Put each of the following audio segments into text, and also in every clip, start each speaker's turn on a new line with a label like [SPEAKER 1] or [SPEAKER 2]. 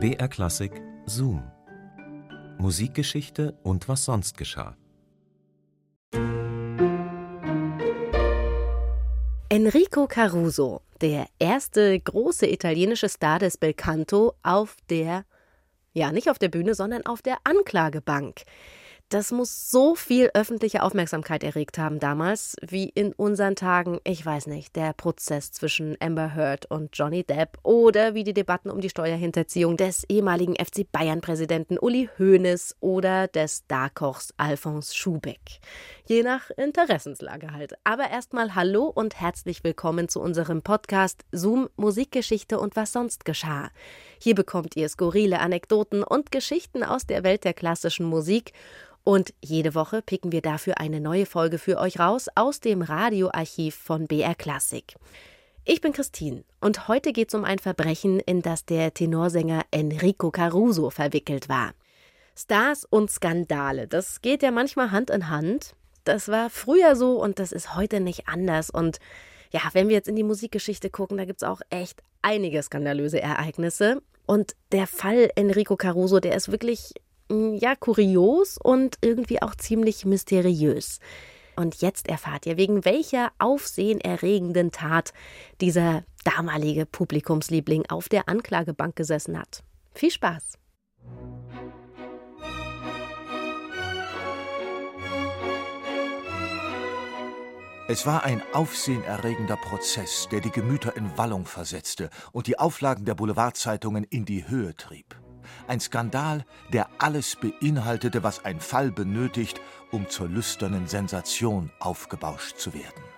[SPEAKER 1] BR Klassik Zoom. Musikgeschichte und was sonst geschah.
[SPEAKER 2] Enrico Caruso, der erste große italienische Star des Belcanto auf der, ja nicht auf der Bühne, sondern auf der Anklagebank. Das muss so viel öffentliche Aufmerksamkeit erregt haben damals, wie in unseren Tagen, ich weiß nicht, der Prozess zwischen Amber Heard und Johnny Depp oder wie die Debatten um die Steuerhinterziehung des ehemaligen FC Bayern-Präsidenten Uli Hoeneß oder des Starkochs Alphonse Schubeck. Je nach Interessenslage halt. Aber erstmal Hallo und herzlich willkommen zu unserem Podcast Zoom Musikgeschichte und was sonst geschah. Hier bekommt ihr skurrile Anekdoten und Geschichten aus der Welt der klassischen Musik und jede Woche picken wir dafür eine neue Folge für euch raus aus dem Radioarchiv von BR Classic. Ich bin Christine und heute geht es um ein Verbrechen, in das der Tenorsänger Enrico Caruso verwickelt war. Stars und Skandale, das geht ja manchmal Hand in Hand. Das war früher so und das ist heute nicht anders. Und ja, wenn wir jetzt in die Musikgeschichte gucken, da gibt es auch echt einige skandalöse Ereignisse. Und der Fall Enrico Caruso, der ist wirklich Mm, ja, kurios und irgendwie auch ziemlich mysteriös. Und jetzt erfahrt ihr, wegen welcher aufsehenerregenden Tat dieser damalige Publikumsliebling auf der Anklagebank gesessen hat. Viel Spaß!
[SPEAKER 3] Es war ein aufsehenerregender Prozess, der die Gemüter in Wallung versetzte und die Auflagen der Boulevardzeitungen in die Höhe trieb. Ein Skandal, der alles beinhaltete, was ein Fall benötigt, um zur lüsternen Sensation aufgebauscht zu werden.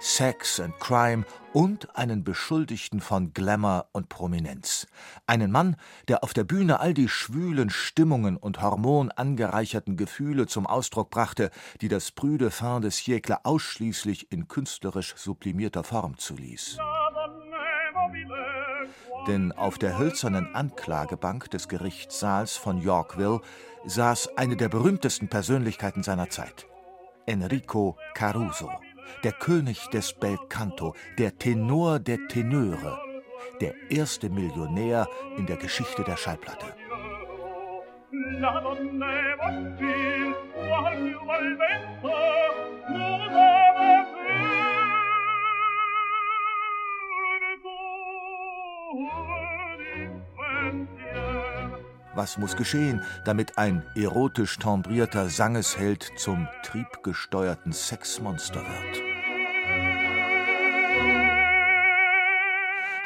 [SPEAKER 3] Sex and Crime und einen Beschuldigten von Glamour und Prominenz. Einen Mann, der auf der Bühne all die schwülen Stimmungen und hormonangereicherten Gefühle zum Ausdruck brachte, die das Brüde fin de siècle ausschließlich in künstlerisch sublimierter Form zuließ denn auf der hölzernen Anklagebank des Gerichtssaals von Yorkville saß eine der berühmtesten Persönlichkeiten seiner Zeit, Enrico Caruso, der König des Belcanto, der Tenor der Tenöre, der erste Millionär in der Geschichte der Schallplatte. La Was muss geschehen, damit ein erotisch timbrierter Sangesheld zum triebgesteuerten Sexmonster wird?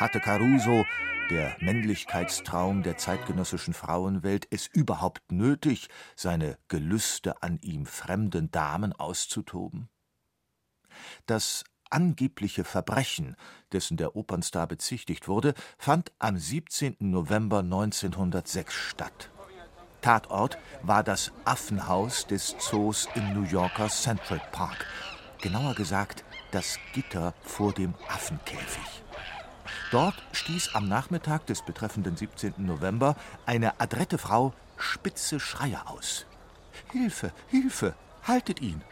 [SPEAKER 3] Hatte Caruso, der Männlichkeitstraum der zeitgenössischen Frauenwelt, es überhaupt nötig, seine Gelüste an ihm fremden Damen auszutoben? Das angebliche Verbrechen, dessen der Opernstar bezichtigt wurde, fand am 17. November 1906 statt. Tatort war das Affenhaus des Zoos im New Yorker Central Park. Genauer gesagt, das Gitter vor dem Affenkäfig. Dort stieß am Nachmittag des betreffenden 17. November eine adrette Frau spitze Schreie aus. Hilfe, Hilfe, haltet ihn!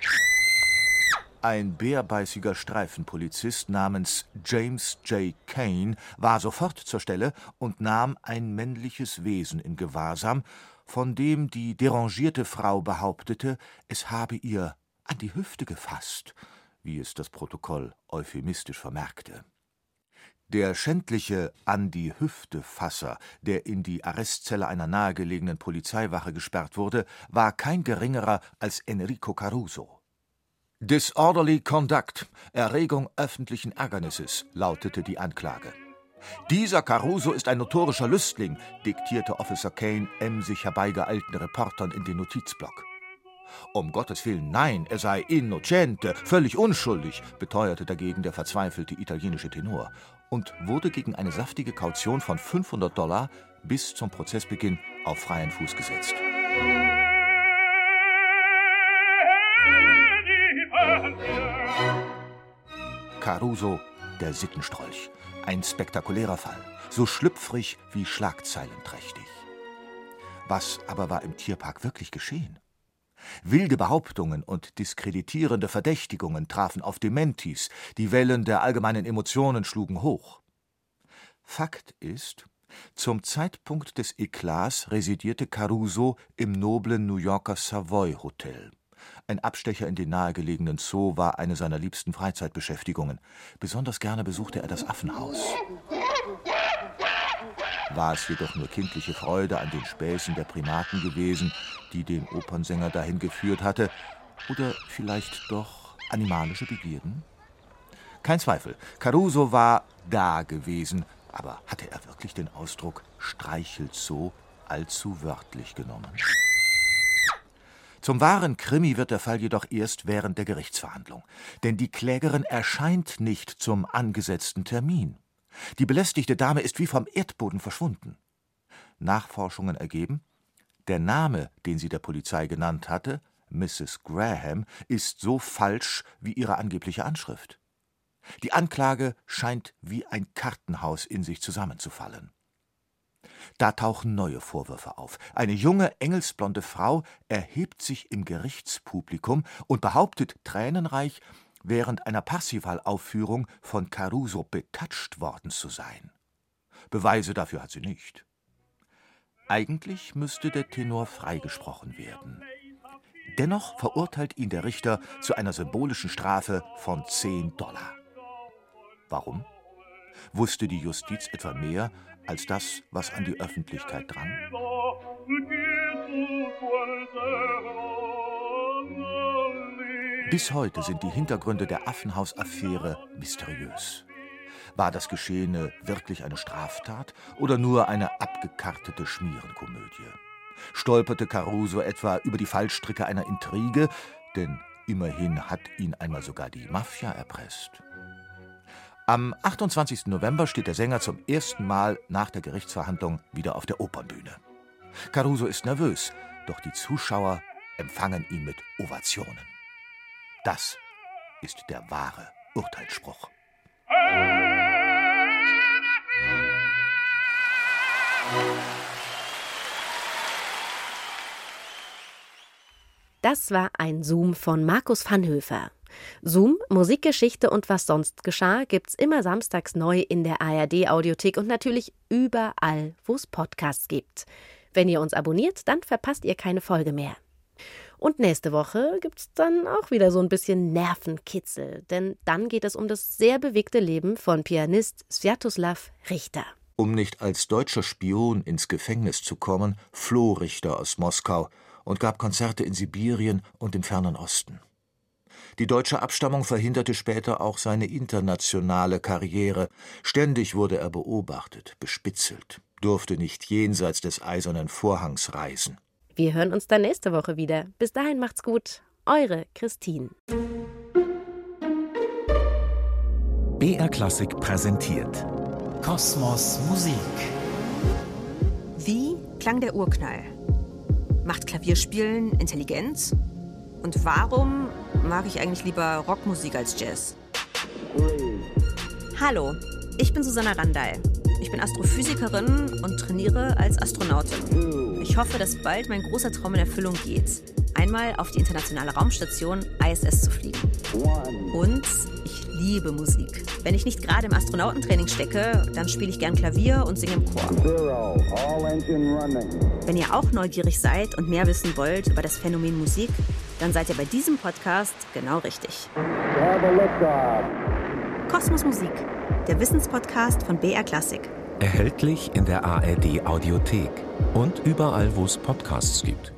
[SPEAKER 3] Ein bärbeißiger Streifenpolizist namens James J. Kane war sofort zur Stelle und nahm ein männliches Wesen in Gewahrsam, von dem die derangierte Frau behauptete, es habe ihr an die Hüfte gefasst, wie es das Protokoll euphemistisch vermerkte. Der schändliche An die Hüfte Fasser, der in die Arrestzelle einer nahegelegenen Polizeiwache gesperrt wurde, war kein geringerer als Enrico Caruso. Disorderly Conduct, Erregung öffentlichen Ärgernisses, lautete die Anklage. Dieser Caruso ist ein notorischer Lüstling, diktierte Officer Kane emsig herbeigeeilten Reportern in den Notizblock. Um Gottes Willen, nein, er sei innocente, völlig unschuldig, beteuerte dagegen der verzweifelte italienische Tenor und wurde gegen eine saftige Kaution von 500 Dollar bis zum Prozessbeginn auf freien Fuß gesetzt. Caruso, der Sittenstrolch. Ein spektakulärer Fall, so schlüpfrig wie schlagzeilenträchtig. Was aber war im Tierpark wirklich geschehen? Wilde Behauptungen und diskreditierende Verdächtigungen trafen auf Dementis, die Wellen der allgemeinen Emotionen schlugen hoch. Fakt ist, Zum Zeitpunkt des Eklats residierte Caruso im noblen New Yorker Savoy Hotel. Ein Abstecher in den nahegelegenen Zoo war eine seiner liebsten Freizeitbeschäftigungen. Besonders gerne besuchte er das Affenhaus. War es jedoch nur kindliche Freude an den Späßen der Primaten gewesen, die den Opernsänger dahin geführt hatte, oder vielleicht doch animalische Begierden? Kein Zweifel, Caruso war da gewesen, aber hatte er wirklich den Ausdruck streichelt so allzu wörtlich genommen? Zum wahren Krimi wird der Fall jedoch erst während der Gerichtsverhandlung. Denn die Klägerin erscheint nicht zum angesetzten Termin. Die belästigte Dame ist wie vom Erdboden verschwunden. Nachforschungen ergeben, der Name, den sie der Polizei genannt hatte, Mrs. Graham, ist so falsch wie ihre angebliche Anschrift. Die Anklage scheint wie ein Kartenhaus in sich zusammenzufallen. Da tauchen neue Vorwürfe auf. Eine junge, engelsblonde Frau erhebt sich im Gerichtspublikum und behauptet tränenreich, während einer Parsifal-Aufführung von Caruso betatscht worden zu sein. Beweise dafür hat sie nicht. Eigentlich müsste der Tenor freigesprochen werden. Dennoch verurteilt ihn der Richter zu einer symbolischen Strafe von 10 Dollar. Warum? Wusste die Justiz etwa mehr als das, was an die Öffentlichkeit drang? Bis heute sind die Hintergründe der Affenhaus-Affäre mysteriös. War das Geschehene wirklich eine Straftat oder nur eine abgekartete Schmierenkomödie? Stolperte Caruso etwa über die Fallstricke einer Intrige, denn immerhin hat ihn einmal sogar die Mafia erpresst. Am 28. November steht der Sänger zum ersten Mal nach der Gerichtsverhandlung wieder auf der Opernbühne. Caruso ist nervös, doch die Zuschauer empfangen ihn mit Ovationen. Das ist der wahre Urteilsspruch.
[SPEAKER 2] Das war ein Zoom von Markus Vanhöfer. Zoom, Musikgeschichte und was sonst geschah gibt's immer samstags neu in der ARD Audiothek und natürlich überall, wo es Podcasts gibt. Wenn ihr uns abonniert, dann verpasst ihr keine Folge mehr. Und nächste Woche gibt's dann auch wieder so ein bisschen Nervenkitzel, denn dann geht es um das sehr bewegte Leben von Pianist Sviatoslav Richter.
[SPEAKER 3] Um nicht als deutscher Spion ins Gefängnis zu kommen, floh Richter aus Moskau und gab Konzerte in Sibirien und im fernen Osten. Die deutsche Abstammung verhinderte später auch seine internationale Karriere. Ständig wurde er beobachtet, bespitzelt, durfte nicht jenseits des eisernen Vorhangs reisen.
[SPEAKER 2] Wir hören uns dann nächste Woche wieder. Bis dahin macht's gut. Eure Christine.
[SPEAKER 1] BR Klassik präsentiert
[SPEAKER 4] Kosmos Musik.
[SPEAKER 5] Wie klang der Urknall? Macht Klavierspielen Intelligenz? Und warum mag ich eigentlich lieber Rockmusik als Jazz? Hallo, ich bin Susanna Randall. Ich bin Astrophysikerin und trainiere als Astronautin. Ich hoffe, dass bald mein großer Traum in Erfüllung geht. Einmal auf die internationale Raumstation ISS zu fliegen. Und ich liebe Musik. Wenn ich nicht gerade im Astronautentraining stecke, dann spiele ich gern Klavier und singe im Chor. Wenn ihr auch neugierig seid und mehr wissen wollt über das Phänomen Musik, dann seid ihr bei diesem Podcast genau richtig. Kosmos Musik, der Wissenspodcast von BR Klassik.
[SPEAKER 1] Erhältlich in der ARD Audiothek und überall, wo es Podcasts gibt.